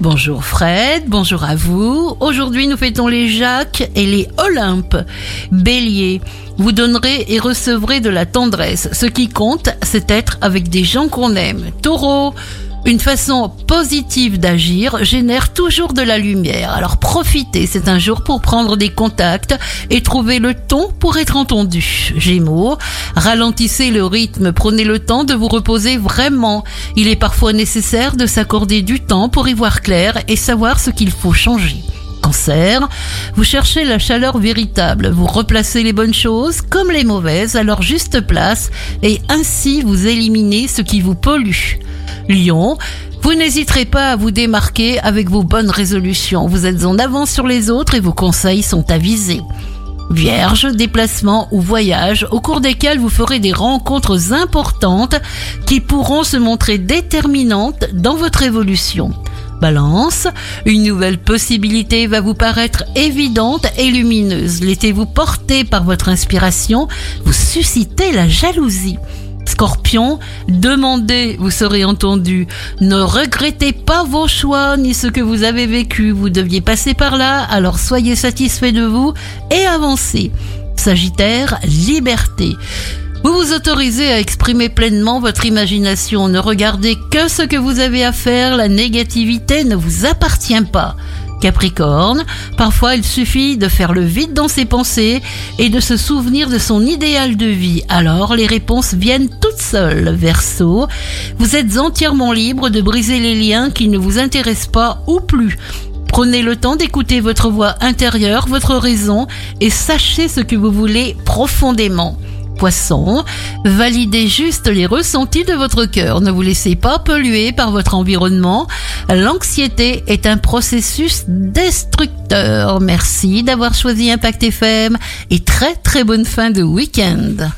Bonjour Fred, bonjour à vous. Aujourd'hui nous fêtons les Jacques et les Olympes. Bélier, vous donnerez et recevrez de la tendresse. Ce qui compte, c'est être avec des gens qu'on aime. Taureau, une façon positive d'agir génère toujours de la lumière. Alors profitez, c'est un jour pour prendre des contacts et trouver le ton pour être entendu. Gémeaux, ralentissez le rythme, prenez le temps de vous reposer vraiment. Il est parfois nécessaire de s'accorder du temps pour y voir clair et savoir ce qu'il faut changer. Cancer, vous cherchez la chaleur véritable, vous replacez les bonnes choses comme les mauvaises à leur juste place et ainsi vous éliminez ce qui vous pollue. Lion, vous n'hésiterez pas à vous démarquer avec vos bonnes résolutions. Vous êtes en avance sur les autres et vos conseils sont avisés. Vierge, déplacement ou voyage au cours desquels vous ferez des rencontres importantes qui pourront se montrer déterminantes dans votre évolution. Balance, une nouvelle possibilité va vous paraître évidente et lumineuse. Laissez-vous porter par votre inspiration, vous suscitez la jalousie. Scorpion, demandez, vous serez entendu. Ne regrettez pas vos choix ni ce que vous avez vécu. Vous deviez passer par là, alors soyez satisfait de vous et avancez. Sagittaire, liberté. Vous vous autorisez à exprimer pleinement votre imagination. Ne regardez que ce que vous avez à faire. La négativité ne vous appartient pas. Capricorne, parfois il suffit de faire le vide dans ses pensées et de se souvenir de son idéal de vie. Alors les réponses viennent toutes seules. Verseau, vous êtes entièrement libre de briser les liens qui ne vous intéressent pas ou plus. Prenez le temps d'écouter votre voix intérieure, votre raison et sachez ce que vous voulez profondément poisson, validez juste les ressentis de votre cœur. Ne vous laissez pas polluer par votre environnement. L'anxiété est un processus destructeur. Merci d'avoir choisi Impact FM et très très bonne fin de week-end.